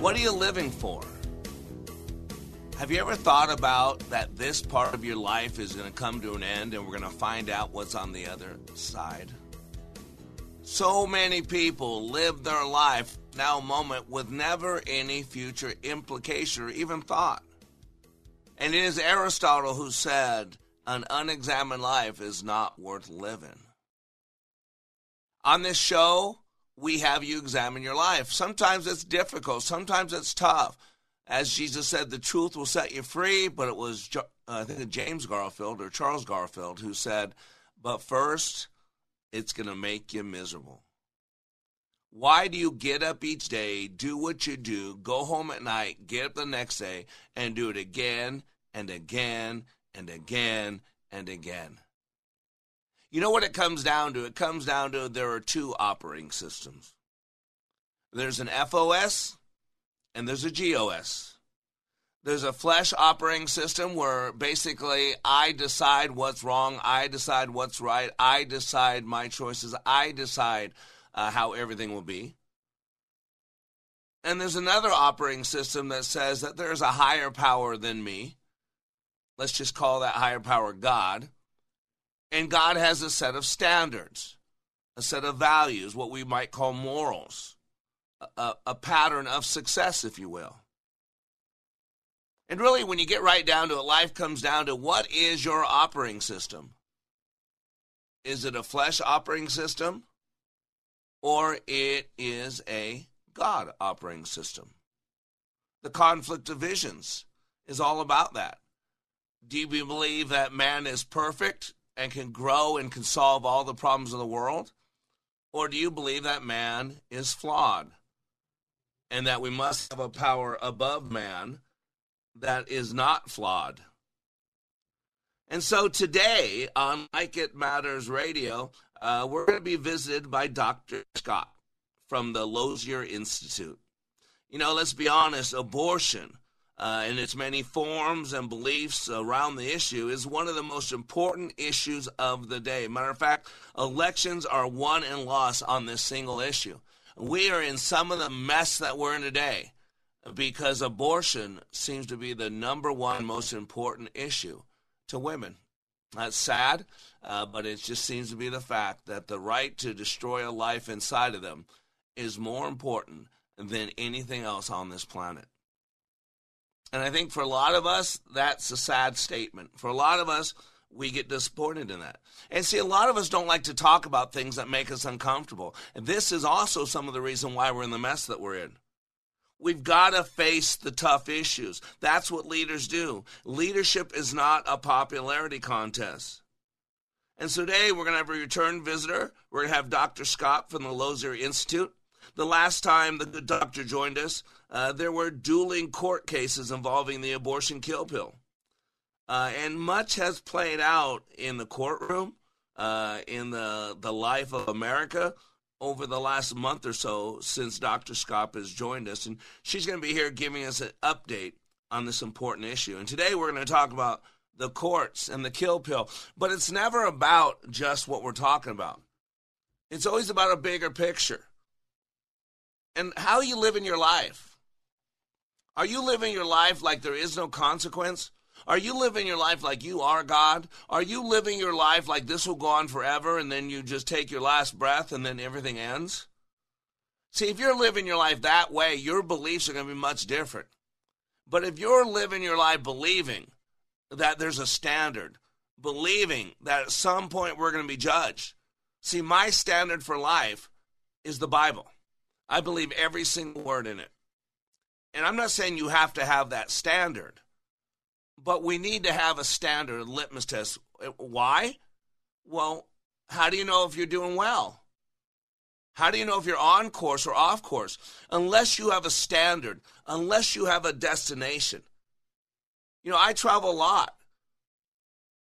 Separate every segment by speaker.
Speaker 1: What are you living for? Have you ever thought about that this part of your life is going to come to an end and we're going to find out what's on the other side? So many people live their life now moment with never any future implication or even thought. And it is Aristotle who said, an unexamined life is not worth living. On this show, we have you examine your life. Sometimes it's difficult, sometimes it's tough. As Jesus said, the truth will set you free, but it was, uh, I think, James Garfield or Charles Garfield who said, but first, it's going to make you miserable. Why do you get up each day, do what you do, go home at night, get up the next day, and do it again and again and again and again? You know what it comes down to? It comes down to there are two operating systems there's an FOS and there's a GOS. There's a flesh operating system where basically I decide what's wrong, I decide what's right, I decide my choices, I decide uh, how everything will be. And there's another operating system that says that there's a higher power than me. Let's just call that higher power God. And God has a set of standards, a set of values, what we might call morals, a, a, pattern of success, if you will. And really, when you get right down to it, life comes down to what is your operating system? Is it a flesh operating system? Or it is a God operating system? The conflict of visions is all about that. Do you believe that man is perfect and can grow and can solve all the problems of the world? Or do you believe that man is flawed and that we must have a power above man that is not flawed? And so today on Like It Matters Radio, uh, we're going to be visited by Dr. Skop from the Lozier Institute. You know, let's be honest, abortion uh, in its many forms and beliefs around the issue is one of the most important issues of the day. Matter of fact, elections are won and lost on this single issue. We are in some of the mess that we're in today because abortion seems to be the number one most important issue to women. That's sad, uh, but it just seems to be the fact that the right to destroy a life inside of them is more important than anything else on this planet. And I think for a lot of us, that's a sad statement. For a lot of us, we get disappointed in that. And see, a lot of us don't like to talk about things that make us uncomfortable. And this is also some of the reason why we're in the mess that we're in. We've got to face the tough issues. That's what leaders do. Leadership is not a popularity contest. And so today we're going to have a return visitor. We're going to have Dr. Skop from the Lozier Institute. The last time the doctor joined us, uh, there were dueling court cases involving the abortion kill pill. Uh, and much has played out in the courtroom, uh, in the, the life of America over the last month or so since Dr. Skop has joined us. And she's going to be here giving us an update on this important issue. And today we're going to talk about the courts and the kill pill. But it's never about just what we're talking about, it's always about a bigger picture. And how you live in your life. Are you living your life like there is no consequence? Are you living your life like you are God? Are you living your life like this will go on forever and then you just take your last breath and then everything ends? See, if you're living your life that way, your beliefs are going to be much different. But if you're living your life believing that there's a standard, believing that at some point we're going to be judged, see, my standard for life is the Bible. I believe every single word in it. And I'm not saying you have to have that standard, but we need to have a standard, a litmus test. Why? Well, how do you know if you're doing well? How do you know if you're on course or off course? Unless you have a standard, unless you have a destination. You know, I travel a lot.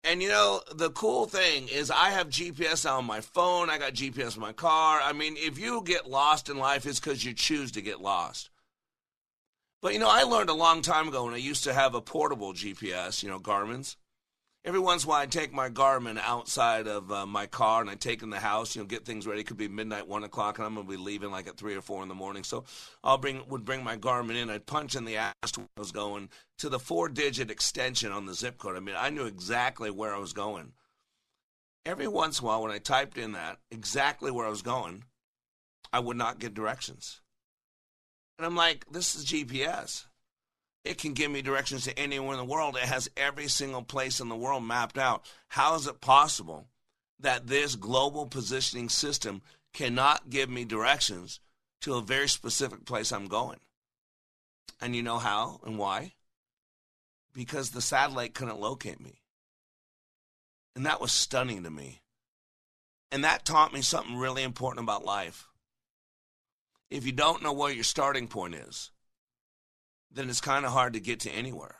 Speaker 1: And you know, the cool thing is I have GPS on my phone, I got GPS in my car. I mean, if you get lost in life, it's because you choose to get lost. But you know, I learned a long time ago when I used to have a portable GPS, you know, Garmin's every once in a while I'd take my Garmin outside of uh, my car and I'd take in the house, you know, get things ready. It could be midnight, one o'clock, and I'm gonna be leaving like at three or four in the morning. So I'll bring would bring my Garmin in. I'd punch in the ass where I was going to the four digit extension on the zip code. I mean, I knew exactly where I was going. Every once in a while, when I typed in that exactly where I was going, I would not get directions. And I'm like, this is GPS. It can give me directions to anywhere in the world. It has every single place in the world mapped out. How is it possible that this global positioning system cannot give me directions to a very specific place I'm going? And you know how and why? Because the satellite couldn't locate me. And that was stunning to me. And that taught me something really important about life. If you don't know where your starting point is, then it's kind of hard to get to anywhere.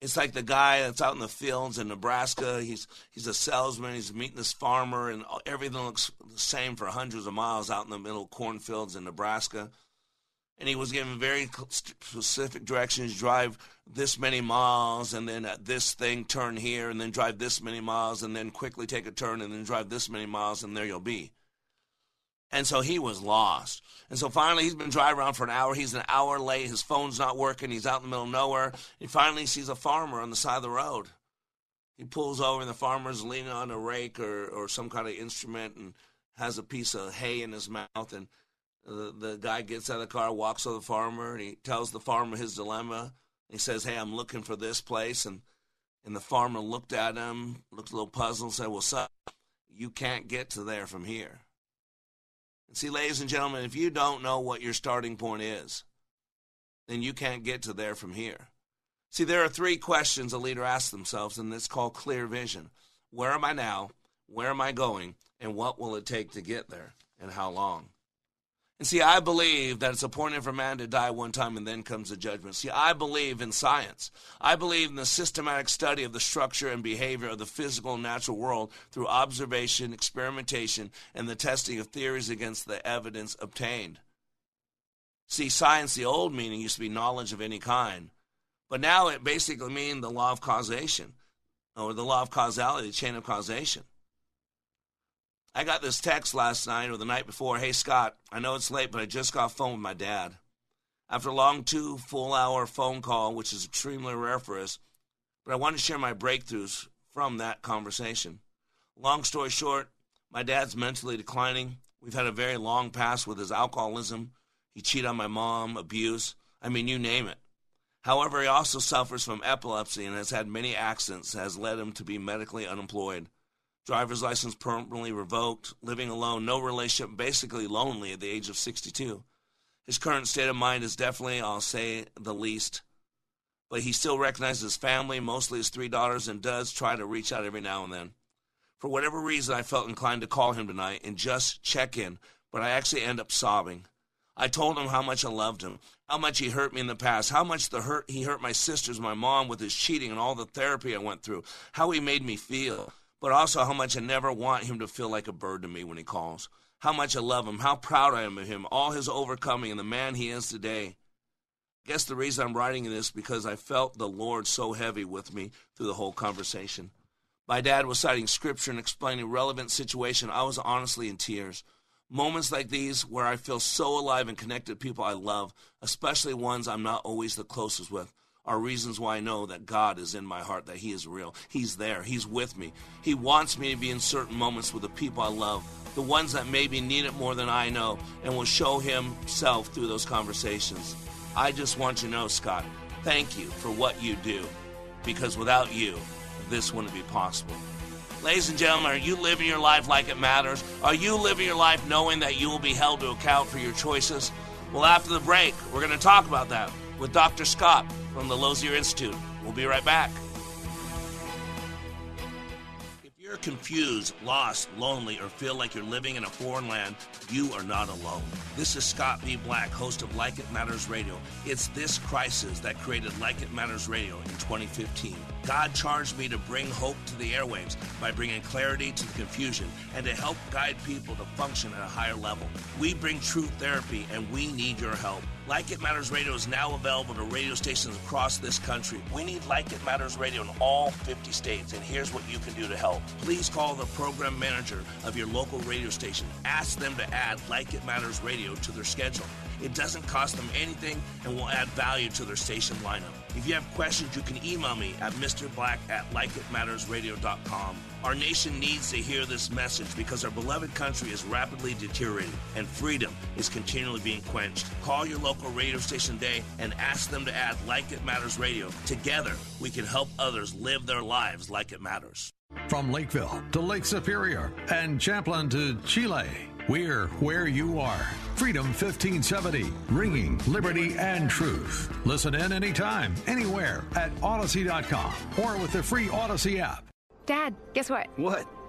Speaker 1: It's like the guy that's out in the fields in Nebraska. He's he's a salesman. He's meeting this farmer, and everything looks the same for hundreds of miles out in the middle of cornfields in Nebraska. And he was given very specific directions: drive this many miles, and then at this thing turn here, and then drive this many miles, and then quickly take a turn, and then drive this many miles, and there you'll be. And so he was lost. And so finally, he's been driving around for an hour. He's an hour late. His phone's not working. He's out in the middle of nowhere. He finally sees a farmer on the side of the road. He pulls over, and the farmer's leaning on a rake or, or some kind of instrument and has a piece of hay in his mouth. And the, the guy gets out of the car, walks to the farmer, and he tells the farmer his dilemma. He says, Hey, I'm looking for this place. And, and the farmer looked at him, looked a little puzzled, said, Well, son, you can't get to there from here. See, ladies and gentlemen, if you don't know what your starting point is, then you can't get to there from here. See, there are three questions a leader asks themselves, and it's called clear vision. Where am I now? Where am I going? And what will it take to get there? And how long? And see, I believe that it's appointed for man to die one time and then comes the judgment. See, I believe in science. I believe in the systematic study of the structure and behavior of the physical and natural world through observation, experimentation, and the testing of theories against the evidence obtained. See, science, the old meaning used to be knowledge of any kind, but now it basically means the law of causation or the law of causality, the chain of causation. I got this text last night or the night before. Hey, Scott, I know it's late, but I just got phone with my dad. After a long two full hour phone call, which is extremely rare for us, but I want to share my breakthroughs from that conversation. Long story short, my dad's mentally declining. We've had a very long past with his alcoholism. He cheated on my mom, abuse. I mean, you name it. However, he also suffers from epilepsy and has had many accidents that has led him to be medically unemployed driver's license permanently revoked, living alone, no relationship, basically lonely at the age of 62. His current state of mind is definitely, I'll say, the least. But he still recognizes his family, mostly his three daughters, and does try to reach out every now and then. For whatever reason, I felt inclined to call him tonight and just check in, but I actually end up sobbing. I told him how much I loved him, how much he hurt me in the past, how much the hurt he hurt my sisters, my mom with his cheating and all the therapy I went through, how he made me feel but also how much I never want him to feel like a bird to me when he calls. How much I love him, how proud I am of him, all his overcoming, and the man he is today. I guess the reason I'm writing this because I felt the Lord so heavy with me through the whole conversation. My dad was citing scripture and explaining relevant situation. I was honestly in tears. Moments like these where I feel so alive and connected to people I love, especially ones I'm not always the closest with, are reasons why I know that God is in my heart, that He is real. He's there. He's with me. He wants me to be in certain moments with the people I love, the ones that maybe need it more than I know, and will show Himself through those conversations. I just want you to know, Scott, thank you for what you do, because without you, this wouldn't be possible. Ladies and gentlemen, are you living your life like it matters? Are you living your life knowing that you will be held to account for your choices? Well, after the break, we're going to talk about that with Dr. Skop from the Lozier Institute. We'll be right back. If you're confused, lost, lonely, or feel like you're living in a foreign land, you are not alone. This is Scott V. Black, host of Like It Matters Radio. It's this crisis that created Like It Matters Radio in 2015. God charged me to bring hope to the airwaves by bringing clarity to the confusion and to help guide people to function at a higher level. We bring true therapy and we need your help. Like It Matters Radio is now available to radio stations across this country. We need Like It Matters Radio in all 50 states, and here's what you can do to help. Please call the program manager of your local radio station. Ask them to add Like It Matters Radio to their schedule. It doesn't cost them anything and will add value to their station lineup. If you have questions, you can email me at mrblack at likeitmattersradio.com. Our nation needs to hear this message because our beloved country is rapidly deteriorating and freedom is continually being quenched. Call your local radio station today and ask them to add Like It Matters Radio. Together, we can help others live their lives like it matters.
Speaker 2: From Lakeville to Lake Superior and Champlain to Chile. We're where you are. Freedom 1570, ringing liberty and truth. Listen in anytime, anywhere at Odyssey.com or with the free Odyssey app.
Speaker 3: Dad, guess what?
Speaker 4: What?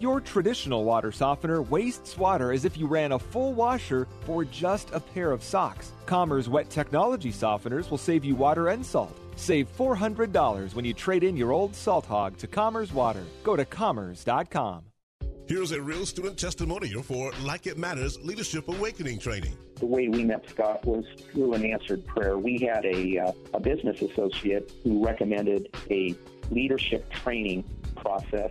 Speaker 5: Your traditional water softener wastes water as if you ran a full washer for just a pair of socks. Commerce Wet Technology softeners will save you water and salt. Save $400 when you trade in your old salt hog to Commerce Water. Go to commerce.com.
Speaker 6: Here's a real student testimonial for Like It Matters Leadership Awakening Training.
Speaker 7: The way we met Scott was through an answered prayer. We had a, uh, a business associate who recommended a leadership training process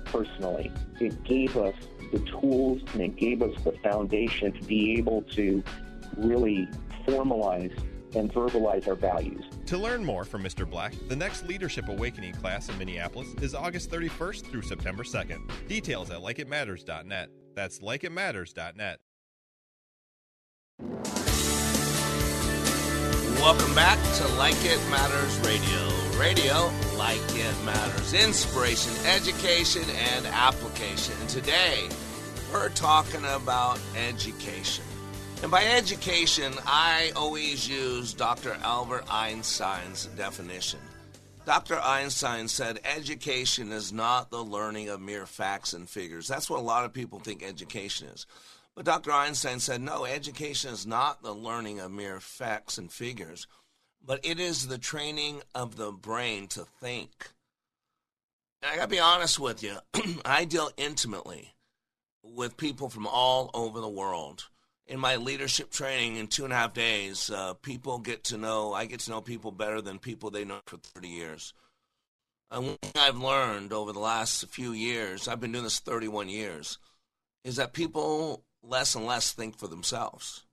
Speaker 7: personally. It gave us the tools and it gave us the foundation to be able to really formalize and verbalize our values.
Speaker 8: To learn more from Mr. Black, the next Leadership Awakening class in Minneapolis is August 31st through September 2nd. Details at likeitmatters.net. That's likeitmatters.net.
Speaker 1: Welcome back to Like It Matters Radio. Radio, like it matters. Inspiration, education, and application. And today, we're talking about education. And by education, I always use Dr. Albert Einstein's definition. Dr. Einstein said education is not the learning of mere facts and figures. That's what a lot of people think education is. But Dr. Einstein said, no, education is not the learning of mere facts and figures, but it is the training of the brain to think. And I got to be honest with you, I deal intimately with people from all over the world. In my leadership training in two and a half days, uh, people get to know, I get to know people better than people they know for 30 years. And one thing I've learned over the last few years, I've been doing this 31 years, is that people less and less think for themselves.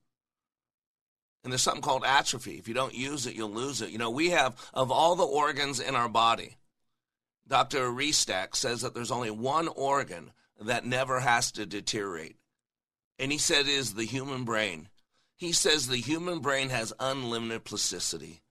Speaker 1: And there's something called atrophy. If you don't use it, you'll lose it. You know, we have, of all the organs in our body, Dr. Restak says that there's only one organ that never has to deteriorate. And he said it is the human brain. He says the human brain has unlimited plasticity.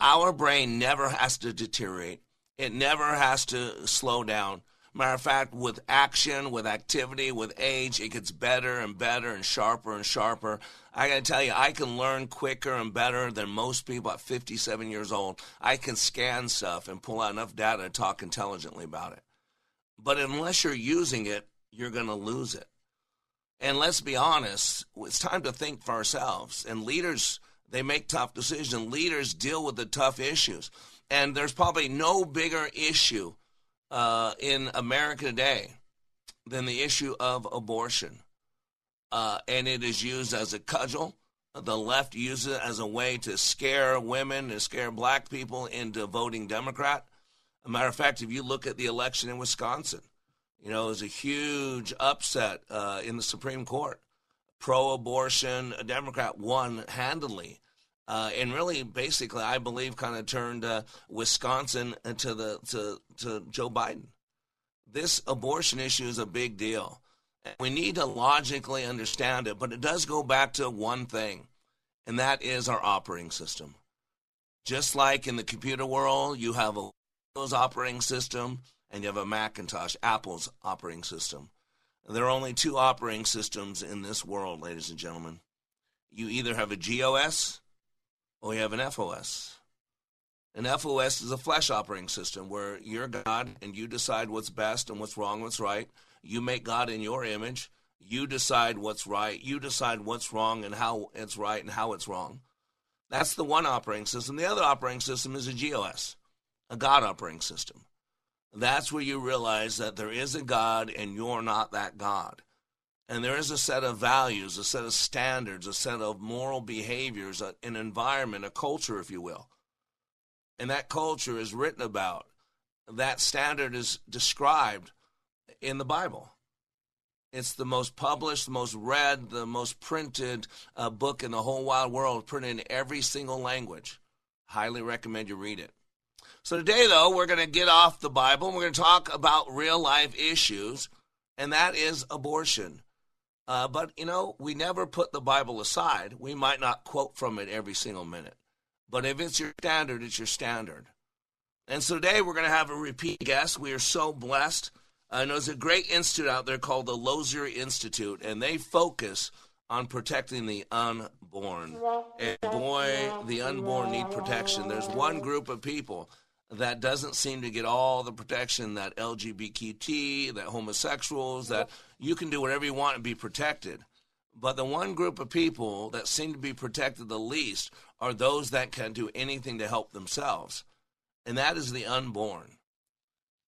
Speaker 1: Our brain never has to deteriorate. It never has to slow down. Matter of fact, with action, with activity, with age, it gets better and better and sharper and sharper. I got to tell you, I can learn quicker and better than most people at 57 years old. I can scan stuff and pull out enough data to talk intelligently about it. But unless you're using it, you're to lose it. And let's be honest, it's time to think for ourselves. And leaders, they make tough decisions. Leaders deal with the tough issues. And there's probably no bigger issue uh, in America today than the issue of abortion. Uh, and it is used as a cudgel. The left uses it as a way to scare women and scare black people into voting Democrat. A matter of fact, if you look at the election in Wisconsin, you know, it was a huge upset uh, in the Supreme Court. Pro abortion, Democrat won handily. Uh, and really, basically, I believe, kind of turned uh, Wisconsin to the to to Joe Biden. This abortion issue is a big deal. We need to logically understand it, but it does go back to one thing, and that is our operating system. Just like in the computer world, you have a Windows operating system and you have a Macintosh, Apple's operating system. There are only two operating systems in this world, ladies and gentlemen. You either have a GOS you have an FOS. An FOS is a flesh operating system where you're God and you decide what's best and what's wrong, and what's right. You make God in your image. You decide what's right. You decide what's wrong and how it's right and how it's wrong. That's the one operating system. The other operating system is a GOS, a God operating system. That's where you realize that there is a God and you're not that God. And there is a set of values, a set of standards, a set of moral behaviors, an environment, a culture, if you will. And that culture is written about. That standard is described in the Bible. It's the most published, the most read, the most printed uh, book in the whole wide world, printed in every single language. Highly recommend you read it. So today, though, we're going to get off the Bible. and We're going to talk about real life issues, and that is abortion. Uh, but, you know, we never put the Bible aside. We might not quote from it every single minute. But if it's your standard, it's your standard. And so today we're going to have a repeat guest. We are so blessed uh, and there's a great institute out there called the Lozier Institute, and they focus on protecting the unborn. And boy, the unborn need protection. There's one group of people that doesn't seem to get all the protection that LGBTQ, that homosexuals, that you can do whatever you want and be protected. But the one group of people that seem to be protected the least are those that can do anything to help themselves. And that is the unborn.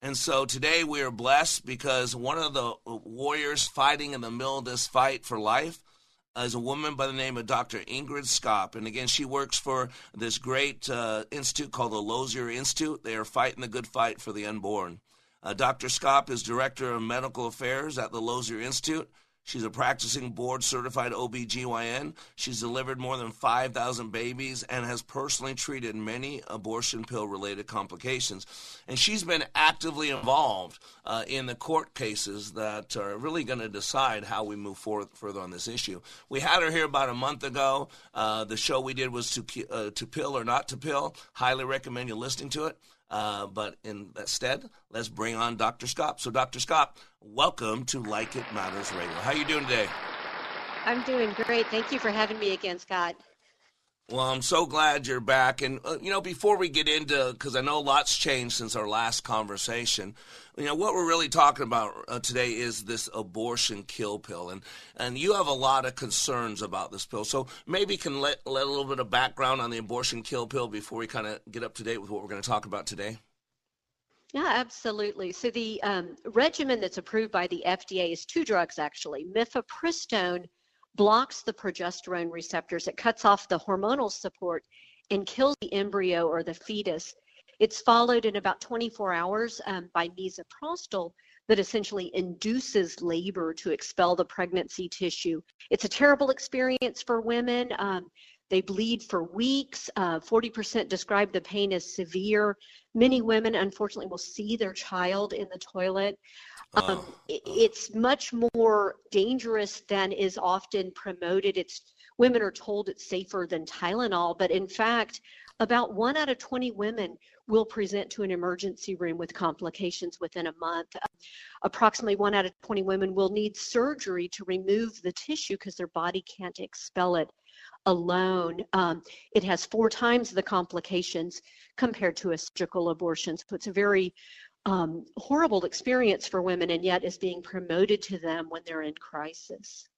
Speaker 1: And so today we are blessed because one of the warriors fighting in the middle of this fight for life is a woman by the name of Dr. Ingrid Skop. And again, she works for this great uh, institute called the Lozier Institute. They are fighting the good fight for the unborn. Uh, Dr. Skop is Director of Medical Affairs at the Lozier Institute. She's a practicing board certified OBGYN. She's delivered more than 5,000 babies and has personally treated many abortion pill related complications. And she's been actively involved uh, in the court cases that are really going to decide how we move forward further on this issue. We had her here about a month ago. Uh, the show we did was to, uh, to pill or not to pill. Highly recommend you listening to it. Uh, but instead, let's bring on Dr. Skop. So, Dr. Skop, welcome to Like It Matters Radio. How are you doing today?
Speaker 9: I'm doing great. Thank you for having me again, Scott.
Speaker 1: Well, I'm so glad you're back. And, uh, you know, before we get into, because I know lots changed since our last conversation, you know, what we're really talking about uh, today is this abortion kill pill. And, and you have a lot of concerns about this pill. So maybe can let, let a little bit of background on the abortion kill pill before we kind of get up to date with what we're going to talk about today.
Speaker 9: Yeah, absolutely. So the um, regimen that's approved by the FDA is two drugs, actually. Mifepristone blocks the progesterone receptors. It cuts off the hormonal support and kills the embryo or the fetus. It's followed in about 24 hours um, by misoprostol that essentially induces labor to expel the pregnancy tissue. It's a terrible experience for women. Um, they bleed for weeks. Uh, 40% describe the pain as severe. Many women, unfortunately, will see their child in the toilet. Um, uh, it's much more dangerous than is often promoted. It's women are told it's safer than Tylenol, but in fact, about one out of 20 women will present to an emergency room with complications within a month. approximately one out of 20 women will need surgery to remove the tissue because their body can't expel it alone. Um, it has four times the complications compared to a surgical abortion. So it's a very um, horrible experience for women, and yet is being promoted to them when they're in crisis.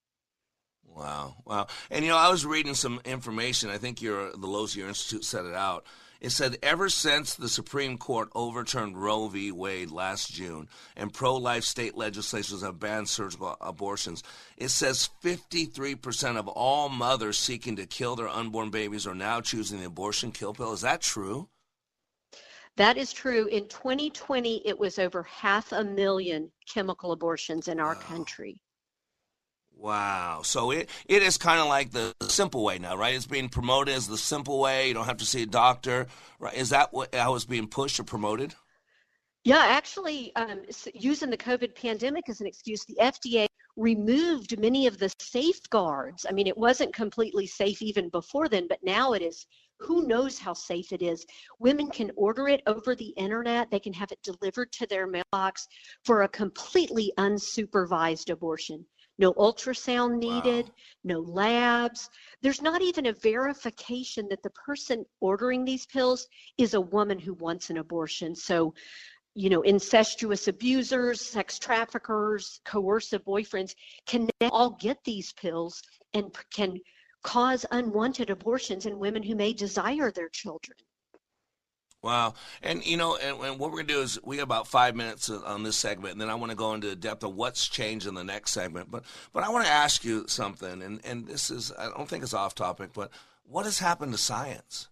Speaker 1: Wow, wow. And you know, I was reading some information. I think your the Lozier Institute set it out. It said ever since the Supreme Court overturned Roe v. Wade last June and pro life state legislatures have banned surgical abortions, it says 53% of all mothers seeking to kill their unborn babies are now choosing the abortion kill pill. Is that true?
Speaker 9: That is true. In 2020, it was over half a million chemical abortions in our wow. country.
Speaker 1: Wow. So it, it is kind of like the simple way now, right? It's being promoted as the simple way. You don't have to see a doctor. Right? Is that what, how it's being pushed or promoted?
Speaker 9: Yeah, actually, um, using the COVID pandemic as an excuse, the FDA removed many of the safeguards. I mean, it wasn't completely safe even before then, but now it is. Who knows how safe it is? Women can order it over the internet. They can have it delivered to their mailbox for a completely unsupervised abortion no ultrasound needed, wow. no labs. There's not even a verification that the person ordering these pills is a woman who wants an abortion. So, you know, incestuous abusers, sex traffickers, coercive boyfriends can all get these pills and can cause unwanted abortions in women who may desire their children.
Speaker 1: Wow. And, you know, and, and what we're going to do is we have about five minutes on this segment, and then I want to go into depth of what's changed in the next segment. But, but I want to ask you something, and, and this is, I don't think it's off topic, but what has happened to science?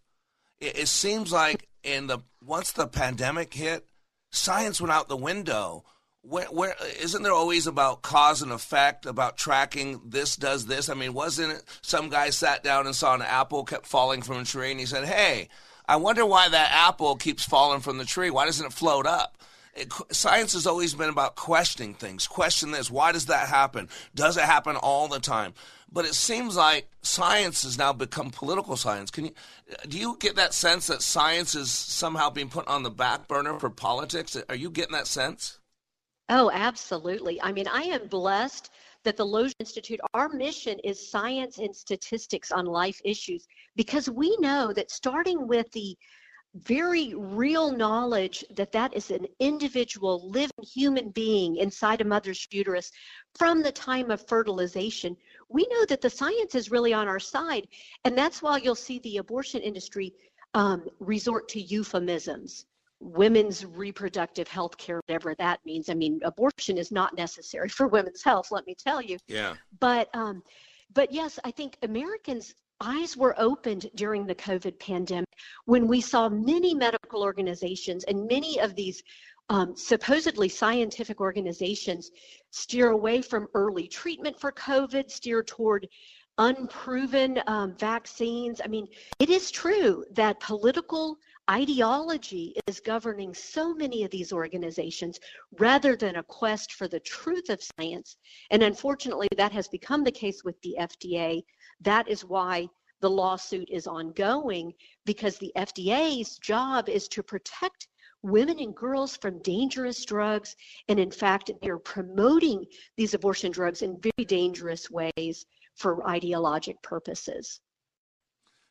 Speaker 1: It, it seems like in the, once the pandemic hit, science went out the window. Where, where isn't there always about cause and effect about tracking this does this i mean wasn't it some guy sat down and saw an apple kept falling from a tree and he said hey I wonder why that apple keeps falling from the tree. Why doesn't it float up? It, science has always been about questioning things. Question this: Why does that happen? Does it happen all the time? But it seems like science has now become political science. Can you do you get that sense that science is somehow being put on the back burner for politics? Are you getting that sense?
Speaker 9: Oh, absolutely. I mean, I am blessed that the Lozier Institute, our mission is science and statistics on life issues because we know that starting with the very real knowledge that that is an individual living human being inside a mother's uterus from the time of fertilization we know that the science is really on our side. And that's why you'll see the abortion industry um, resort to euphemisms women's reproductive health care, whatever that means. I mean, abortion is not necessary for women's health, let me tell you.
Speaker 1: Yeah.
Speaker 9: But um, but yes, I think Americans' eyes were opened during the COVID pandemic when we saw many medical organizations and many of these um, supposedly scientific organizations steer away from early treatment for COVID, steer toward unproven um, vaccines. I mean, it is true that political ideology is governing so many of these organizations rather than a quest for the truth of science. And unfortunately, that has become the case with the FDA. That is why the lawsuit is ongoing because the FDA's job is to protect women and girls from dangerous drugs. And in fact, they're promoting these abortion drugs in very dangerous ways for ideologic purposes.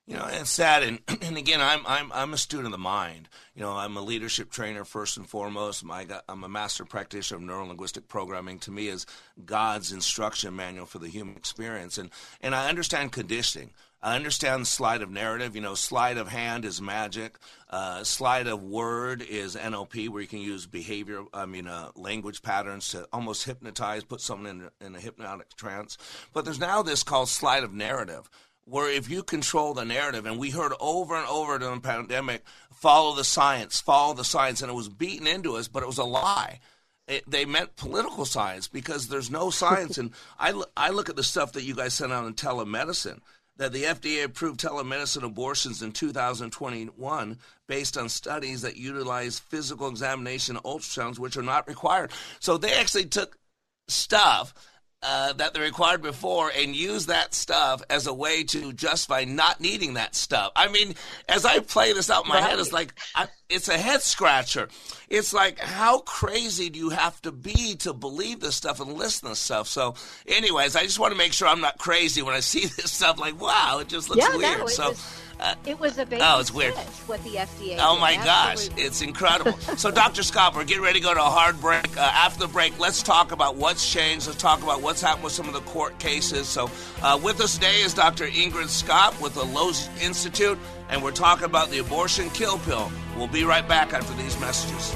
Speaker 1: You know, it's sad, and and again, I'm I'm I'm a student of the mind. You know, I'm a leadership trainer first and foremost. My, I'm a master practitioner of neuro linguistic programming. To me, is God's instruction manual for the human experience, and and I understand conditioning. I understand sleight of narrative. You know, sleight of hand is magic. Uh, sleight of word is NLP, where you can use behavior, I mean, uh, language patterns to almost hypnotize, put someone in, in a hypnotic trance. But there's now this called sleight of narrative, where if you control the narrative, and we heard over and over during the pandemic, follow the science, follow the science, and it was beaten into us, but it was a lie. It, they meant political science because there's no science. and I, I look at the stuff that you guys sent out in telemedicine, that the FDA approved telemedicine abortions in 2021 based on studies that utilize physical examination ultrasounds, which are not required. So they actually took stuff uh, that they required before and use that stuff as a way to justify not needing that stuff. I mean, as I play this out in my right. head, it's like I, it's a head scratcher. It's like how crazy do you have to be to believe this stuff and listen to stuff? So, anyways, I just want to make sure I'm not crazy when I see this stuff. Like, wow, it just looks
Speaker 9: yeah,
Speaker 1: weird.
Speaker 9: No,
Speaker 1: so.
Speaker 9: Was- uh, it was a baby
Speaker 1: oh, it's weird.
Speaker 9: what the FDA.
Speaker 1: Oh my
Speaker 9: Absolutely.
Speaker 1: gosh, it's incredible. so, Dr. Skop, we're getting ready to go to a hard break. Uh, after the break, let's talk about what's changed. Let's talk about what's happened with some of the court cases. So, uh, with us today is Dr. Ingrid Skop with the Lozier Institute, and we're talking about the abortion kill pill. We'll be right back after these messages.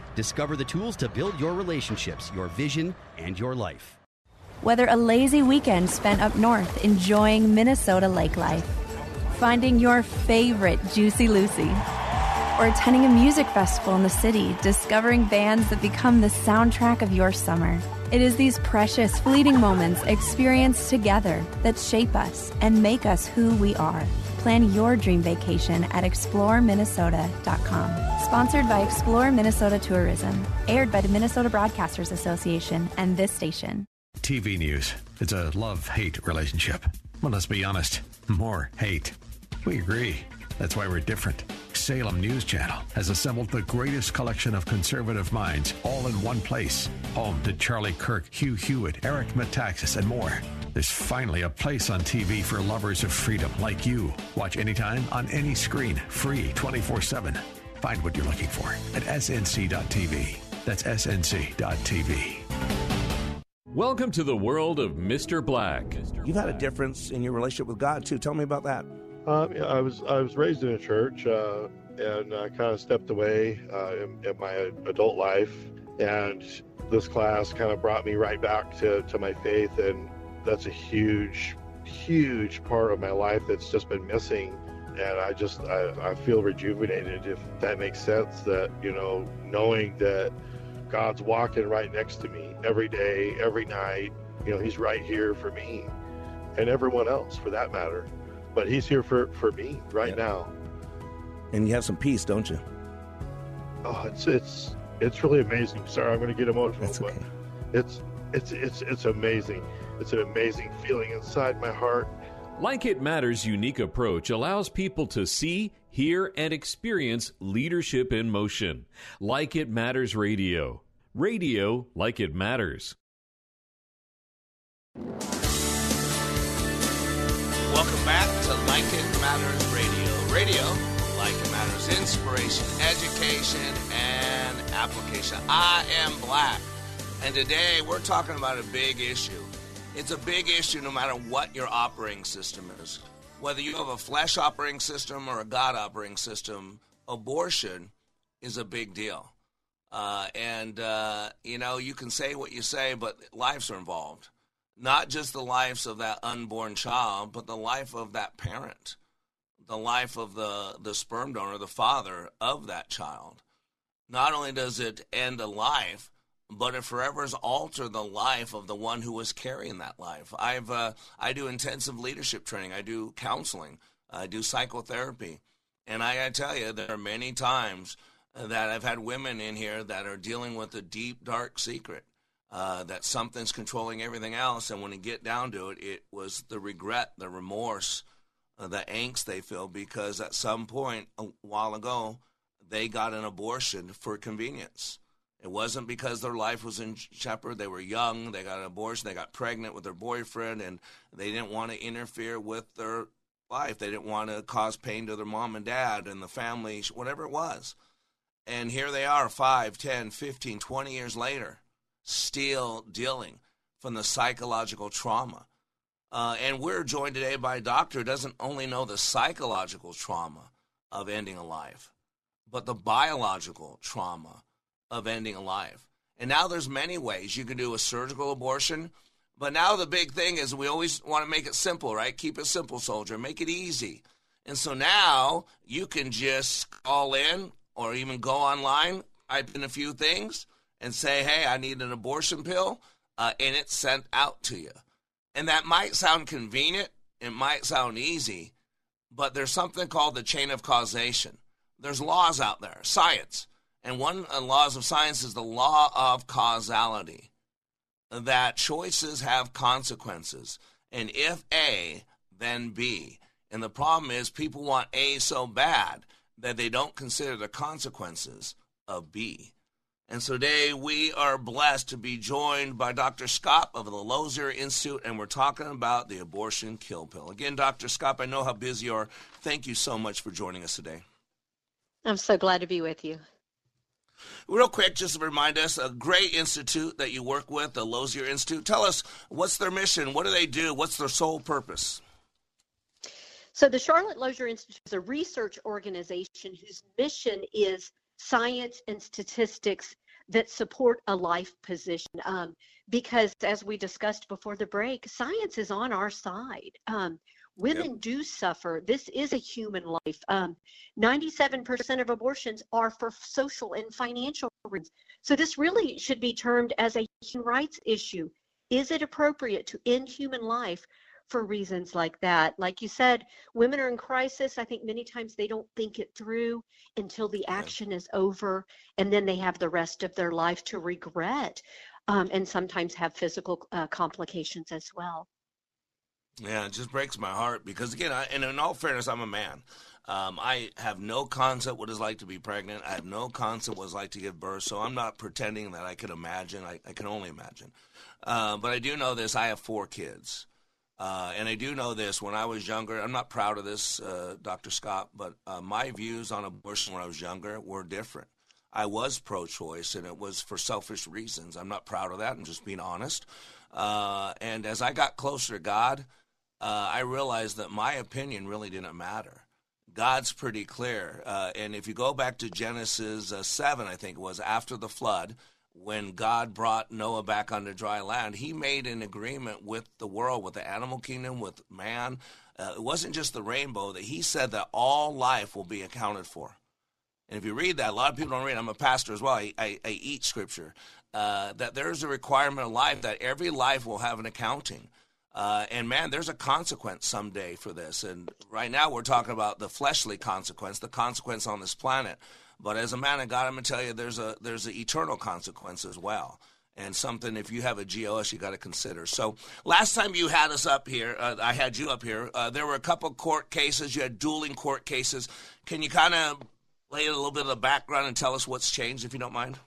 Speaker 10: Discover the tools to build your relationships, your vision, and your life.
Speaker 11: Whether a lazy weekend spent up north enjoying Minnesota lake life, finding your favorite Juicy Lucy, or attending a music festival in the city, discovering bands that become the soundtrack of your summer. It is these precious, fleeting moments experienced together that shape us and make us who we are. Plan your dream vacation at exploreminnesota.com. Sponsored by Explore Minnesota Tourism. Aired by the Minnesota Broadcasters Association and this station.
Speaker 2: TV news. It's a love hate relationship. Well, let's be honest, more hate. We agree. That's why we're different. Salem News Channel has assembled the greatest collection of conservative minds all in one place. Home to Charlie Kirk, Hugh Hewitt, Eric Metaxas, and more. There's finally a place on TV for lovers of freedom like you. Watch anytime on any screen, free 24 7. Find what you're looking for at snc.tv. That's snc.tv.
Speaker 12: Welcome to the world of Mr. Black.
Speaker 13: You've had a difference in your relationship with God too. Tell me about that.
Speaker 14: Uh, I was I was raised in a church uh, and uh, kind of stepped away uh, in, in, my adult life, and this class kind of brought me right back to, to my faith, and that's a huge, huge part of my life that's just been missing. And I just I, I feel rejuvenated if that makes sense. That you know knowing that God's walking right next to me every day, every night. You know He's right here for me, and everyone else for that matter but he's here for for me right yeah. now.
Speaker 13: And you have some peace, don't you?
Speaker 14: Oh, it's it's it's really amazing. Sorry, I'm going to get emotional,
Speaker 13: That's okay.
Speaker 14: but it's it's it's it's amazing. It's an amazing feeling inside my heart.
Speaker 12: Like It Matters' unique approach allows people to see, hear, and experience leadership in motion. Like It Matters Radio. Radio like it matters.
Speaker 1: Like It Matters Radio. Radio, like it matters, inspiration, education, and application. I am black. And today we're talking about a big issue. It's a big issue no matter what your operating system is. Whether you have a flesh operating system or a God operating system, abortion is a big deal. Uh, and, uh, you know, you can say what you say, but lives are involved not just the lives of that unborn child, but the life of that parent, the life of the, the sperm donor, the father of that child. Not only does it end a life, but it forever alter the life of the one who was carrying that life. I've uh, I do intensive leadership training. I do counseling. I do psychotherapy, and I gotta tell you, there are many times that I've had women in here that are dealing with a deep, dark secret uh, that something's controlling everything else. And when you get down to it, it was the regret, the remorse, uh, the angst they feel because at some point a while ago, they got an abortion for convenience. It wasn't because their life was in jeopardy. They were young. They got an abortion. They got pregnant with their boyfriend, and they didn't want to interfere with their life. They didn't want to cause pain to their mom and dad and the family, whatever it was. And here they are, 5, 10, 15, 20 years later, still dealing from the psychological trauma. Uh, and we're joined today by a doctor who doesn't only know the psychological trauma of ending a life, but the biological trauma of ending a life. And now there's many ways you can do a surgical abortion, but now the big thing is we always want to make it simple, right? Keep it simple, soldier. Make it easy. And so now you can just call in or even go online, type in a few things, and say, hey, I need an abortion pill, uh, and it's sent out to you. And that might sound convenient, it might sound easy, but there's something called the chain of causation. There's laws out there, science. And one of the laws of science is the law of causality that choices have consequences. And if A, then B. And the problem is people want A so bad that they don't consider the consequences of B. And so today we are blessed to be joined by Dr. Skop of the Lozier Institute, and we're talking about the abortion kill pill. Again, Dr. Skop, I know how busy you are. Thank you so much for joining us today.
Speaker 9: I'm so glad to be with you.
Speaker 1: Real quick, just to remind us, a great institute that you work with, the Lozier Institute. Tell us what's their mission? What do they do? What's their sole purpose?
Speaker 9: So, the Charlotte Lozier Institute is a research organization whose mission is science and statistics that support a life position. Um, because, as we discussed before the break, science is on our side. Um, women yep. do suffer. This is a human life. Um, 97% of abortions are for social and financial reasons. So, this really should be termed as a human rights issue. Is it appropriate to end human life for reasons like that. Like you said, women are in crisis. I think many times they don't think it through until the action is over, and then they have the rest of their life to regret, um, and sometimes have physical uh, complications as well.
Speaker 1: Yeah, it just breaks my heart because, again, I, and in all fairness, I'm a man. Um, I have no concept what it's like to be pregnant. I have no concept what it's like to give birth. So I'm not pretending that I can imagine. I, I can only imagine. Uh, but I do know this. I have four kids. Uh, and I do know this when I was younger, I'm not proud of this, uh, Dr. Skop, but uh, my views on abortion when I was younger were different. I was pro choice, and it was for selfish reasons. I'm not proud of that. I'm just being honest. Uh, and as I got closer to God, uh, I realized that my opinion really didn't matter. God's pretty clear. Uh, and if you go back to Genesis 7, I think it was, after the flood, when God brought Noah back onto dry land, he made an agreement with the world, with the animal kingdom, with man. Uh, it wasn't just the rainbow, that he said that all life will be accounted for. And if you read that, a lot of people don't read. I'm a pastor as well. I, I, I eat scripture. Uh, that there's a requirement of life that every life will have an accounting. Uh, and man, there's a consequence someday for this. And right now, we're talking about the fleshly consequence, the consequence on this planet. But as a man of God, I'm gonna tell you there's a there's an eternal consequence as well, and something if you have a GOS you got to consider. So last time you had us up here, uh, I had you up here. Uh, there were a couple court cases. You had dueling court cases. Can you kind of lay a little bit of the background and tell us what's changed, if you don't mind?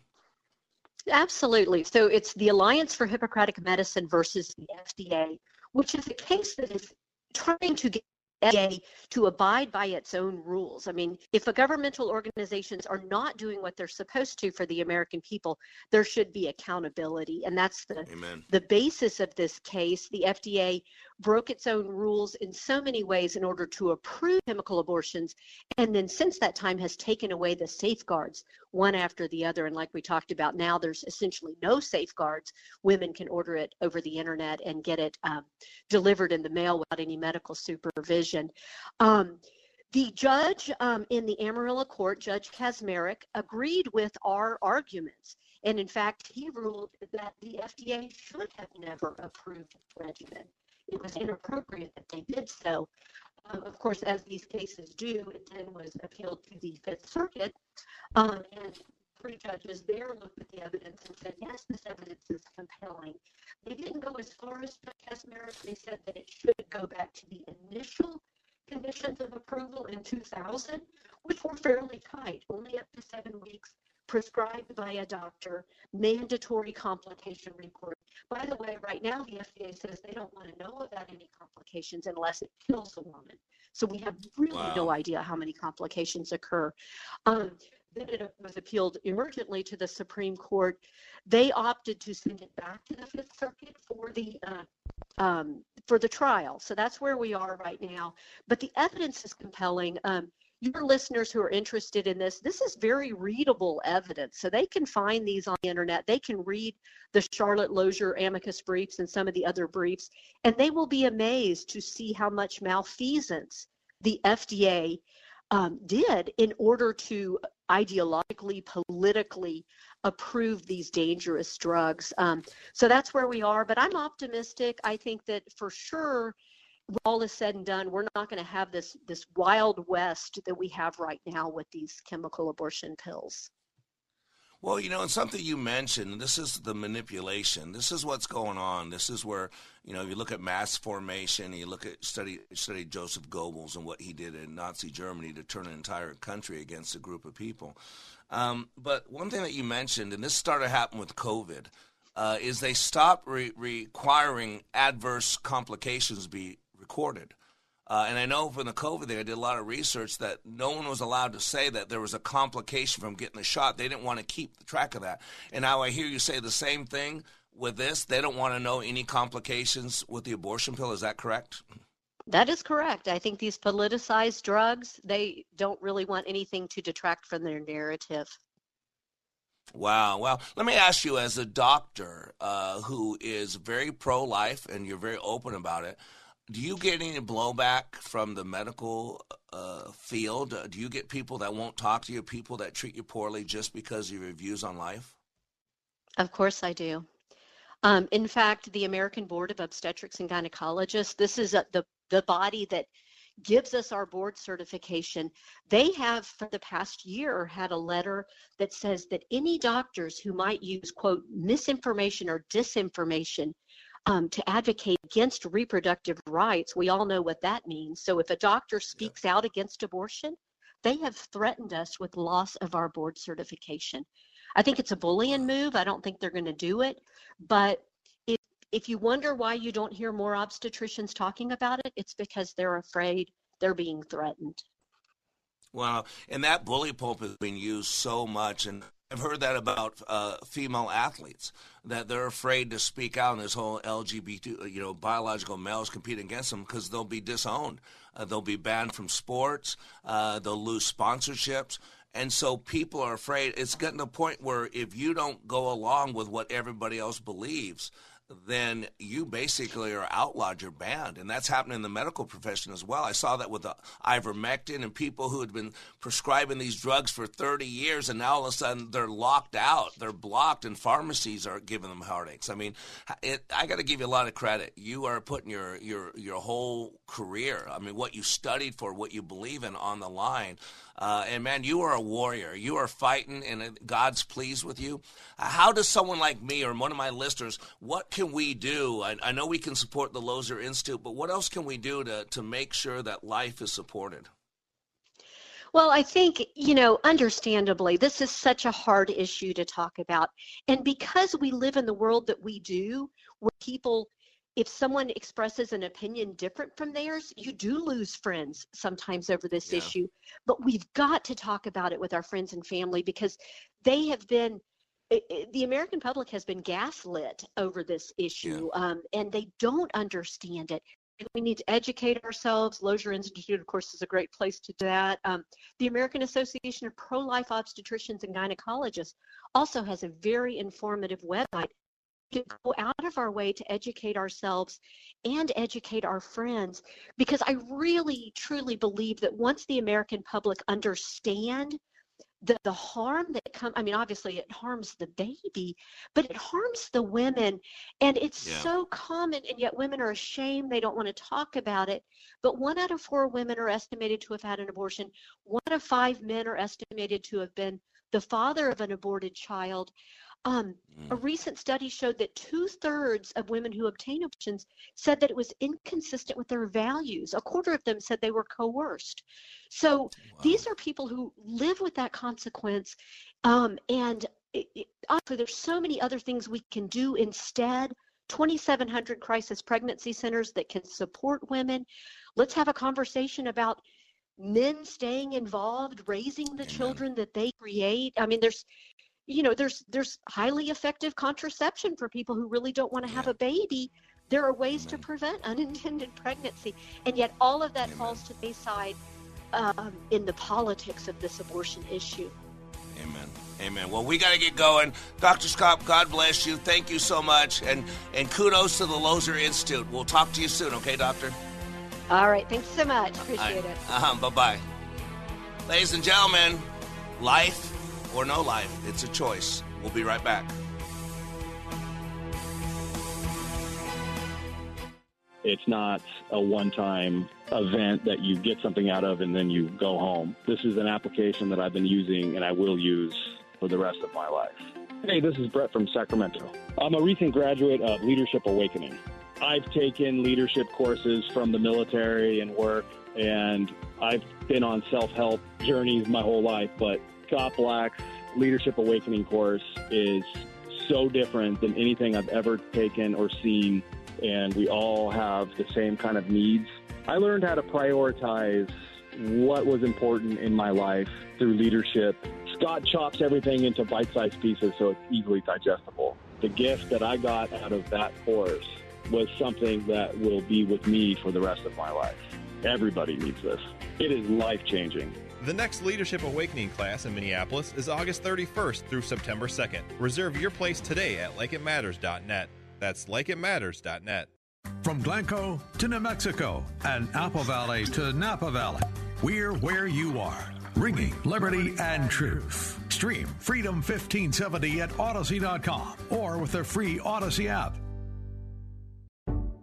Speaker 9: Absolutely. So it's the Alliance for Hippocratic Medicine versus the FDA, which is a case that is trying to get FDA to abide by its own rules. I mean, if a governmental organizations are not doing what they're supposed to for the American people, there should be accountability. And that's the
Speaker 1: Amen.
Speaker 9: the basis of this case. The FDA broke its own rules in so many ways in order to approve chemical abortions. And then since that time has taken away the safeguards one after the other. And like we talked about now there's essentially no safeguards. Women can order it over the internet and get it um, delivered in the mail without any medical supervision. Um, the judge um, in the Amarillo court, Judge Kacsmaryk, agreed with our arguments. And in fact, he ruled that the FDA should have never approved the regimen it was inappropriate that they did so. Um, of course, as these cases do, it then was appealed to the Fifth Circuit, um, and three judges there looked at the evidence and said, yes, this evidence is compelling. They didn't go as far as Kacsmaryk. They said that it should go back to the initial conditions of approval in 2000, which were fairly tight, only up to seven weeks prescribed by a doctor, mandatory complication report. By the way, right now the FDA says they don't want to know about any complications unless it kills a woman. So we have really wow. no idea how many complications occur. Um, then it was appealed emergently to the Supreme Court. They opted to send it back to the Fifth Circuit for the uh, um, for the trial. So that's where we are right now. But the evidence is compelling. Um, your listeners who are interested in this, this is very readable evidence. So they can find these on the internet. They can read the Charlotte Lozier amicus briefs and some of the other briefs, and they will be amazed to see how much malfeasance the FDA um, did in order to ideologically, politically approve these dangerous drugs. Um, so that's where we are. But I'm optimistic. I think that for sure, all is said and done, we're not going to have this this wild west that we have right now with these chemical abortion pills.
Speaker 1: Well, you know, and something you mentioned, this is the manipulation. This is what's going on. This is where, you know, if you look at mass formation, you look at study study Joseph Goebbels and what he did in Nazi Germany to turn an entire country against a group of people. Um, but one thing that you mentioned, and this started happening with COVID, uh, is they stopped re- requiring adverse complications be recorded. Uh, and I know from the COVID thing, I did a lot of research that no one was allowed to say that there was a complication from getting the shot. They didn't want to keep the track of that. And now I hear you say the same thing with this. They don't want to know any complications with the abortion pill. Is that correct?
Speaker 9: That is correct. I think these politicized drugs, they don't really want anything to detract from their narrative.
Speaker 1: Wow. Well, let me ask you, as a doctor uh, who is very pro life and you're very open about it, do you get any blowback from the medical uh, field? Uh, do you get people that won't talk to you, people that treat you poorly just because of your views on life?
Speaker 9: Of course, I do. Um, in fact, the American Board of Obstetrics and Gynecologists, this is a, the, the body that gives us our board certification. They have, for the past year, had a letter that says that any doctors who might use, quote, misinformation or disinformation um, to advocate against reproductive rights, we all know what that means. So if a doctor speaks yeah. out against abortion, they have threatened us with loss of our board certification. I think it's a bullying move. I don't think they're going to do it. But if, if you wonder why you don't hear more obstetricians talking about it, it's because they're afraid they're being threatened.
Speaker 1: Well, and that bully pulpit has been used so much, and I've heard that about uh, female athletes that they're afraid to speak out in this whole LGBT, you know, biological males competing against them because they'll be disowned. Uh, they'll be banned from sports. Uh, they'll lose sponsorships. And so people are afraid. It's getting to the point where if you don't go along with what everybody else believes, then you basically are outlawed, you're banned. And that's happening in the medical profession as well. I saw that with the ivermectin and people who had been prescribing these drugs for 30 years, and now all of a sudden they're locked out, they're blocked, and pharmacies are giving them heartaches. I mean, it, I got to give you a lot of credit. You are putting your, your, your whole career, I mean, what you studied for, what you believe in on the line. Uh, and man, you are a warrior. You are fighting, and God's pleased with you. Uh, how does someone like me or one of my listeners, what can we do? I, I know we can support the Lozier Institute, but what else can we do to, to make sure that life is supported?
Speaker 9: Well, I think, you know, understandably, this is such a hard issue to talk about. And because we live in the world that we do, where people if someone expresses an opinion different from theirs, you do lose friends sometimes over this yeah. issue. But we've got to talk about it with our friends and family because they have been, it, it, the American public has been gaslit over this issue yeah. um, and they don't understand it. We need to educate ourselves. Lozier Institute, of course, is a great place to do that. Um, the American Association of Pro Life Obstetricians and Gynecologists also has a very informative website go out of our way to educate ourselves and educate our friends because I really truly believe that once the American public understand the, the harm that come I mean obviously it harms the baby but it harms the women. And it's yeah. so common and yet women are ashamed they don't want to talk about it. But one out of four women are estimated to have had an abortion. One out of five men are estimated to have been the father of an aborted child Um, A recent study showed that two thirds of women who obtained abortions said that it was inconsistent with their values. A quarter of them said they were coerced. So these are people who live with that consequence. Um, and it, it, honestly, there's so many other things we can do instead. 2,700 crisis pregnancy centers that can support women. Let's have a conversation about men staying involved, raising the children that they create. I mean, there's you know there's there's highly effective contraception for people who really don't want to have a baby there are ways to prevent unintended pregnancy and yet all of that falls to the wayside um, in the politics of this abortion issue
Speaker 1: Amen. Amen. Well, we got to get going. Dr. Skop, God bless you. Thank you so much. And, and kudos to the Lozier Institute. We'll talk to you soon, okay, Doctor?
Speaker 9: all right thanks so much appreciate it
Speaker 1: Uh-huh, bye bye. Ladies and gentlemen, life or no life, it's a choice. We'll be right back.
Speaker 15: It's not a one time event that you get something out of and then you go home. This is an application that I've been using and I will use for the rest of my life. Hey, this is Brett from Sacramento. I'm a recent graduate of Leadership Awakening. I've taken leadership courses from the military and work, and I've been on self help journeys my whole life, but Scott Black's Leadership Awakening course is so different than anything I've ever taken or seen, and we all have the same kind of needs. I learned how to prioritize what was important in my life through leadership. Scott chops everything into bite sized pieces so it's easily digestible. The gift that I got out of that course was something that will be with me for the rest of my life. Everybody needs this. It is life changing.
Speaker 8: The next Leadership Awakening class in Minneapolis is August 31st through September 2nd. Reserve your place today at likeitmatters.net. That's likeitmatters.net.
Speaker 2: From Glencoe to New Mexico and Apple Valley to Napa Valley, we're where you are. Ringing liberty and truth. Stream Freedom 1570 at Odyssey.com or with the free Odyssey app.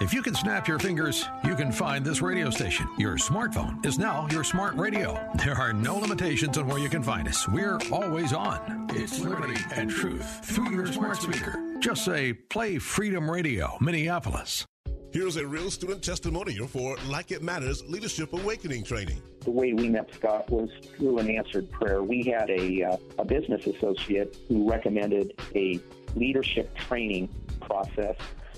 Speaker 2: If you can snap your fingers, you can find this radio station. Your smartphone is now your smart radio. There are no limitations on where you can find us. We're always on. It's liberty and truth through your smart speaker. Just say, play Freedom Radio, Minneapolis.
Speaker 6: Here's a real student testimonial for Like It Matters Leadership Awakening Training.
Speaker 7: The way we met Scott was through an answered prayer. We had a, uh, a business associate who recommended a leadership training process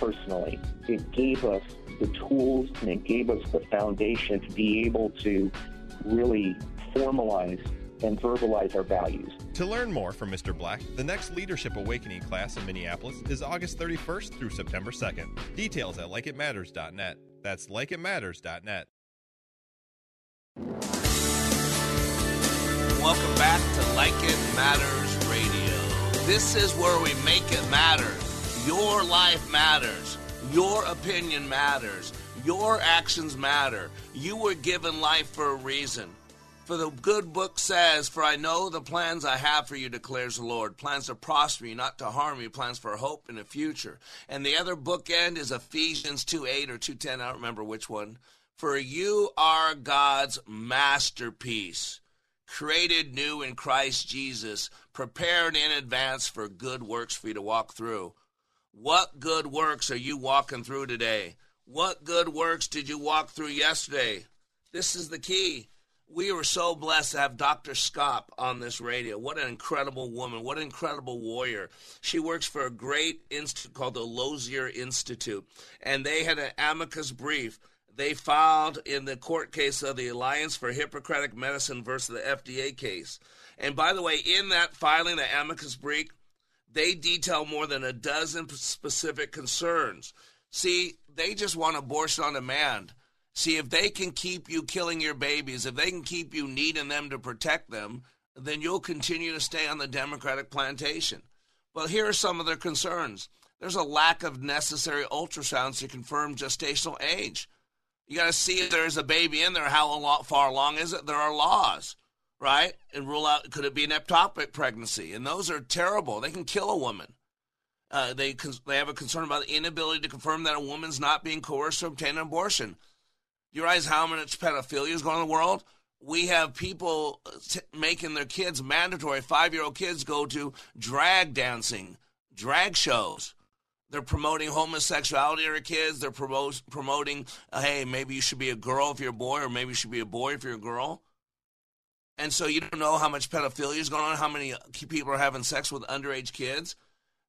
Speaker 7: personally. It gave us the tools and it gave us the foundation to be able to really formalize and verbalize our values.
Speaker 8: To learn more from Mr. Black, the next Leadership Awakening class in Minneapolis is August 31st through September 2nd. Details at likeitmatters.net. That's likeitmatters.net.
Speaker 1: Welcome back to Like It Matters Radio. This is where we make it matter. Your life matters. Your opinion matters. Your actions matter. You were given life for a reason. For the good book says, For I know the plans I have for you, declares the Lord. Plans to prosper you, not to harm you. Plans for hope in the future. And the other bookend is Ephesians 2 8 or 2.10. I don't remember which one. For you are God's masterpiece, created new in Christ Jesus, prepared in advance for good works for you to walk through. What good works are you walking through today? What good works did you walk through yesterday? This is the key. We were so blessed to have Dr. Skop on this radio. What an incredible woman. What an incredible warrior. She works for a great institute called the Lozier Institute. And they had an amicus brief they filed in the court case of the Alliance for Hippocratic Medicine versus the FDA case. And by the way, in that filing, the amicus brief, they detail more than a dozen specific concerns. See, they just want abortion on demand. See, if they can keep you killing your babies, if they can keep you needing them to protect them, then you'll continue to stay on the Democratic plantation. Well, here are some of their concerns. There's a lack of necessary ultrasounds to confirm gestational age. You got to see if there's a baby in there. How far along is it? There are laws, right? And rule out could it be an ectopic pregnancy? And those are terrible. They can kill a woman. Uh, they they have a concern about the inability to confirm that a woman's not being coerced to obtain an abortion. You realize how much pedophilia is going on in the world? We have people t- making their kids mandatory. Five year old kids go to drag dancing, drag shows. They're promoting homosexuality to kids. They're promoting, uh, hey, maybe you should be a girl if you're a boy, or maybe you should be a boy if you're a girl. And so you don't know how much pedophilia is going on, how many people are having sex with underage kids.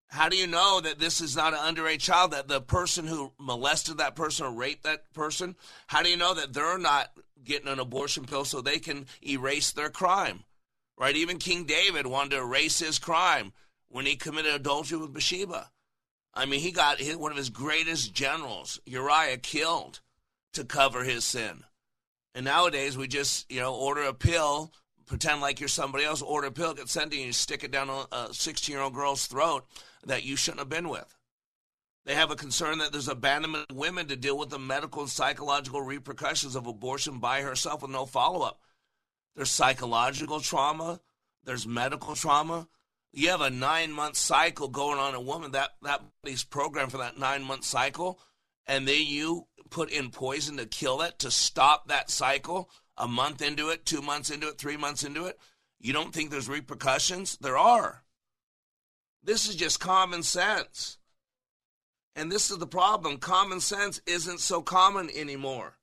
Speaker 1: How do you know that this is not an underage child, that the person who molested that person or raped that person, how do you know that they're not getting an abortion pill so they can erase their crime? Right? Even King David wanted to erase his crime when he committed adultery with Bathsheba. I mean, he got one of his greatest generals, Uriah, killed to cover his sin. And nowadays, we just, you know, order a pill, pretend like you're somebody else, order a pill, get sent to you, and stick it down a 16 year old girl's throat that you shouldn't have been with. They have a concern that there's abandonment of women to deal with the medical and psychological repercussions of abortion by herself with no follow up. There's psychological trauma, there's medical trauma, you have a nine month cycle going on a woman that that body's programmed for that nine month cycle and then you put in poison to kill it to stop that cycle a month into it two months into it three months into it you don't think there's repercussions? There are. This is just common sense. And this is the problem. Common sense isn't so common anymore.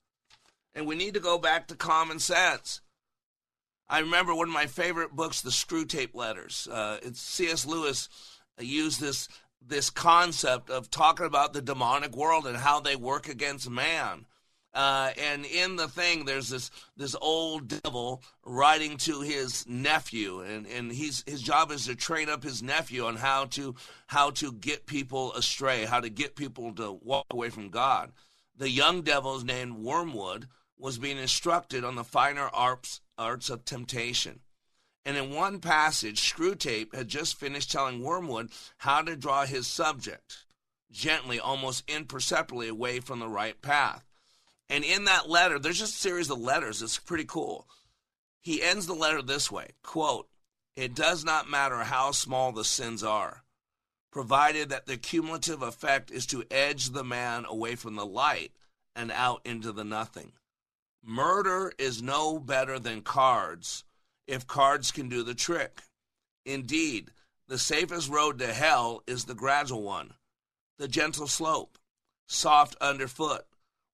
Speaker 1: And we need to go back to common sense. I remember one of my favorite books, The Screwtape Letters. Uh, it's C.S. Lewis used this this concept of talking about the demonic world and how they work against man. Uh, and in the thing, there's this this old devil writing to his nephew, and, and he's his job is to train up his nephew on how to how to get people astray, how to get people to walk away from God. The young devil is named Wormwood was being instructed on the finer arts arts of temptation. And in one passage, Screwtape had just finished telling Wormwood how to draw his subject gently, almost imperceptibly away from the right path. And in that letter, there's just a series of letters. It's pretty cool. He ends the letter this way quote, It does not matter how small the sins are, provided that the cumulative effect is to edge the man away from the light and out into the nothing. Murder is no better than cards if cards can do the trick. Indeed, the safest road to hell is the gradual one, the gentle slope, soft underfoot,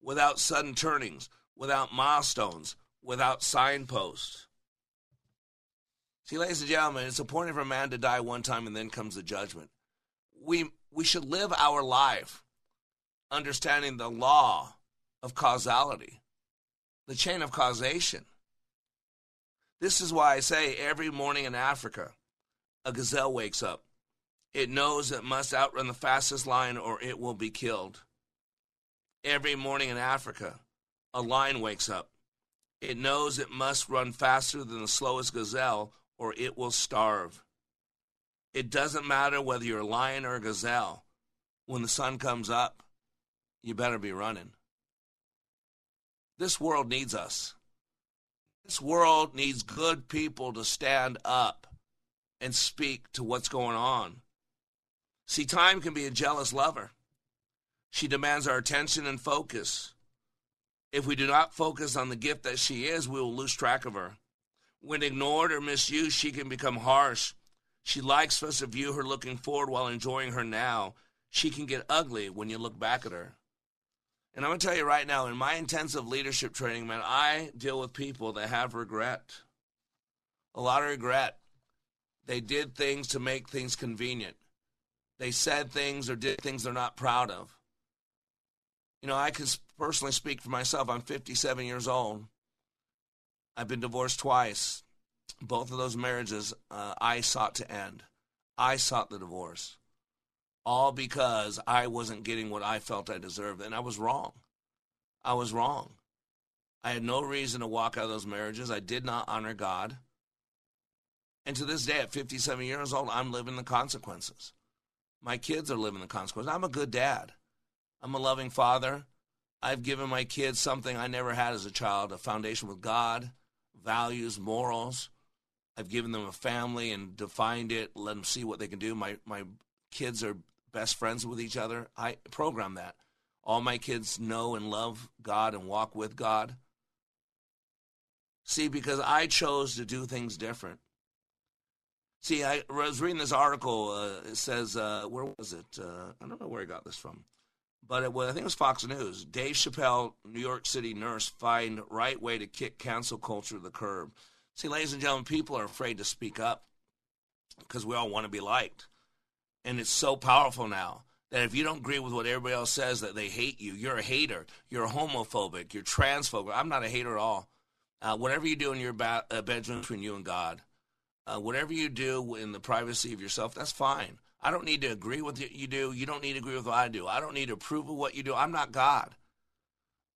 Speaker 1: without sudden turnings, without milestones, without signposts. See, ladies and gentlemen, it's appointed for a man to die one time and then comes the judgment. We, we should live our life understanding the law of causality the chain of causation. This is why I say every morning in Africa, a gazelle wakes up. It knows it must outrun the fastest lion or it will be killed. Every morning in Africa, a lion wakes up. It knows it must run faster than the slowest gazelle or it will starve. It doesn't matter whether you're a lion or a gazelle. When the sun comes up, you better be running. This world needs us. This world needs good people to stand up and speak to what's going on. See, time can be a jealous lover. She demands our attention and focus. If we do not focus on the gift that she is, we will lose track of her. When ignored or misused, she can become harsh. She likes us to view her looking forward while enjoying her now. She can get ugly when you look back at her. And I'm going to tell you right now, in my intensive leadership training, man, I deal with people that have regret. A lot of regret. They did things to make things convenient. They said things or did things they're not proud of. You know, I can personally speak for myself. I'm 57 years old. I've been divorced twice. Both of those marriages uh, I sought to end. I sought the divorce. All because I wasn't getting what I felt I deserved. And I was wrong. I was wrong. I had no reason to walk out of those marriages. I did not honor God. And to this day, at 57 years old, I'm living the consequences. My kids are living the consequences. I'm a good dad. I'm a loving father. I've given my kids something I never had as a child a foundation with God, values, morals. I've given them a family and defined it, let them see what they can do. My, my kids are best friends with each other. I program that. All my kids know and love God and walk with God. See, because I chose to do things different. See, I was reading this article. Uh, it says, uh, where was it? Uh, I don't know where I got this from, but it I think it was Fox News. Dave Chappelle, New York City nurse, find right way to kick cancel culture to the curb. See, ladies and gentlemen, people are afraid to speak up because we all want to be liked, and it's so powerful now that if you don't agree with what everybody else says, that they hate you. You're a hater. You're homophobic. You're transphobic. I'm not a hater at all. Uh, whatever you do in your ba- uh, bedroom between you and God uh, whatever you do in the privacy of yourself, that's fine. I don't need to agree with what you do. You don't need to agree with what I do. I don't need to approve of what you do. I'm not God.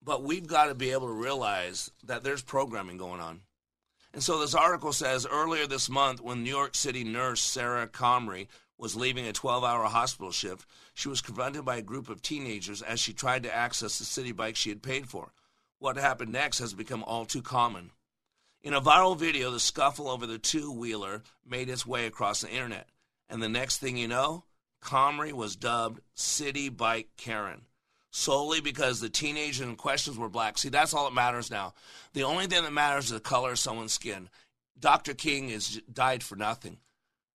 Speaker 1: But we've got to be able to realize that there's programming going on. And so this article says earlier this month, when New York City nurse Sarah Comrie was leaving a 12 hour hospital shift, she was confronted by a group of teenagers as she tried to access the city bike she had paid for. What happened next has become all too common. In a viral video, the scuffle over the two wheeler made its way across the internet. And the next thing you know, Comrie was dubbed Citi Bike Karen solely because the teenagers in question were black. See, that's all that matters now. The only thing that matters is the color of someone's skin. Dr. King is died for nothing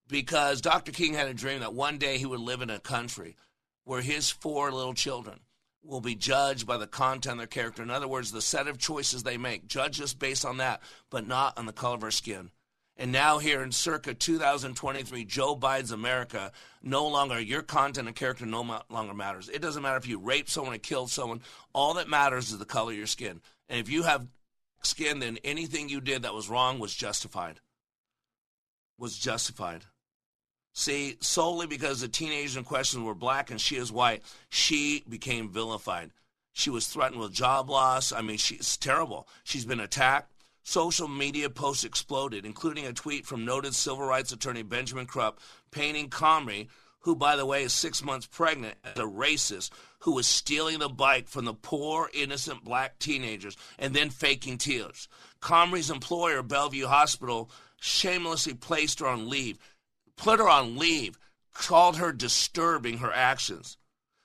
Speaker 1: because Dr. King had a dream that one day he would live in a country where his four little children will be judged by the content of their character. In other words, the set of choices they make. Judge us based on that, but not on the color of our skin. And now, here in circa 2023, Joe Biden's America, no longer, your content and character no longer matters. It doesn't matter if you raped someone or killed someone. All that matters is the color of your skin. And if you have skin, then anything you did that was wrong was justified. Was justified. See, solely because the teenagers in question were black and she is white, she became vilified. She was threatened with job loss. I mean, she's terrible. She's been attacked. Social media posts exploded, including a tweet from noted civil rights attorney Benjamin Crump painting Comrie, who, by the way, is six months pregnant, as a racist who was stealing the bike from the poor, innocent black teenagers and then faking tears. Comrie's employer, Bellevue Hospital, shamelessly placed her on leave put her on leave, called her disturbing her actions.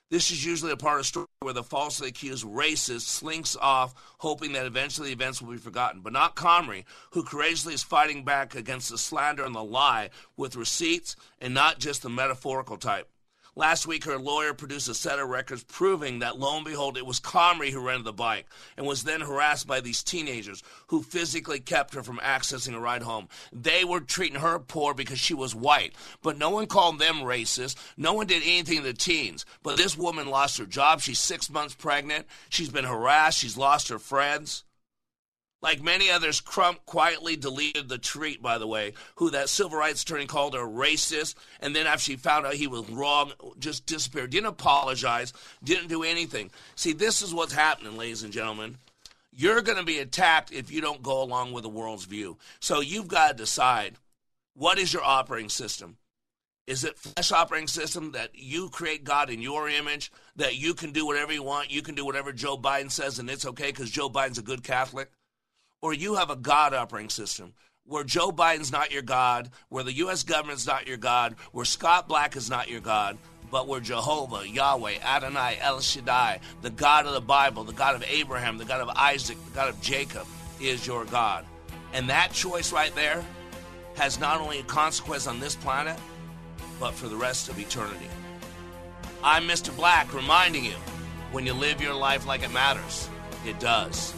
Speaker 1: This is usually a part of story where the falsely accused racist slinks off, hoping that eventually the events will be forgotten. But not Comrie, who courageously is fighting back against the slander and the lie with receipts and not just the metaphorical type. Last week, her lawyer produced a set of records proving that, lo and behold, it was Comrie who rented the bike and was then harassed by these teenagers who physically kept her from accessing a ride home. They were treating her poor because she was white, but no one called them racist. No one did anything to the teens. But this woman lost her job. She's six months pregnant. She's been harassed. She's lost her friends. Like many others, Crump quietly deleted the tweet, by the way, who that civil rights attorney called a racist, and then after she found out he was wrong, just disappeared. Didn't apologize, didn't do anything. See, this is what's happening, ladies and gentlemen. You're going to be attacked if you don't go along with the world's view. So you've got to decide what is your operating system? Is it flesh operating system that you create God in your image, that you can do whatever you want, you can do whatever Joe Biden says, and it's okay because Joe Biden's a good Catholic? Or you have a God operating system where Joe Biden's not your God, where the U.S. government's not your God, where Scott Black is not your God, but where Jehovah, Yahweh, Adonai, El Shaddai, the God of the Bible, the God of Abraham, the God of Isaac, the God of Jacob, is your God. And that choice right there has not only a consequence on this planet, but for the rest of eternity. I'm Mr. Black reminding you When you live your life like it matters, it does.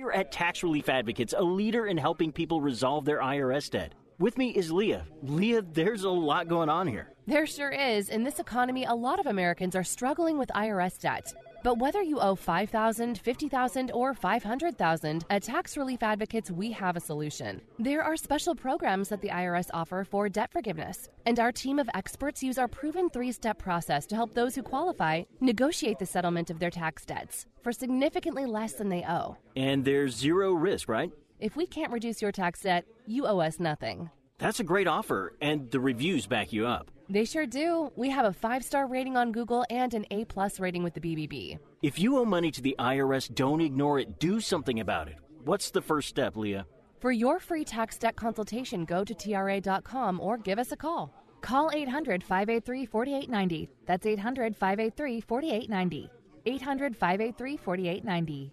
Speaker 16: Here at Tax Relief Advocates, a leader in helping people resolve their IRS debt. With me is Leah. Leah, there's a lot going on here.
Speaker 17: There sure is. In this economy, a lot of Americans are struggling with IRS debt. But whether you owe 5000 50000 or 500000 at Tax Relief Advocates, we have a solution. There are special programs that the IRS offer for debt forgiveness, and our team of experts use our proven three step process to help those who qualify negotiate the settlement of their tax debts for significantly less than they owe.
Speaker 16: And there's zero risk, right?
Speaker 17: If we can't reduce your tax debt, you owe us nothing.
Speaker 16: That's a great offer, and the reviews back you up.
Speaker 17: They sure do. We have a five star rating on Google and an A plus rating with the BBB.
Speaker 16: If you owe money to the IRS, don't ignore it. Do something about it. What's the first step, Leah?
Speaker 17: For your free tax debt consultation, go to TRA.com or give us a call. Call 800 583 4890. That's 800 583 4890. 800 583 4890.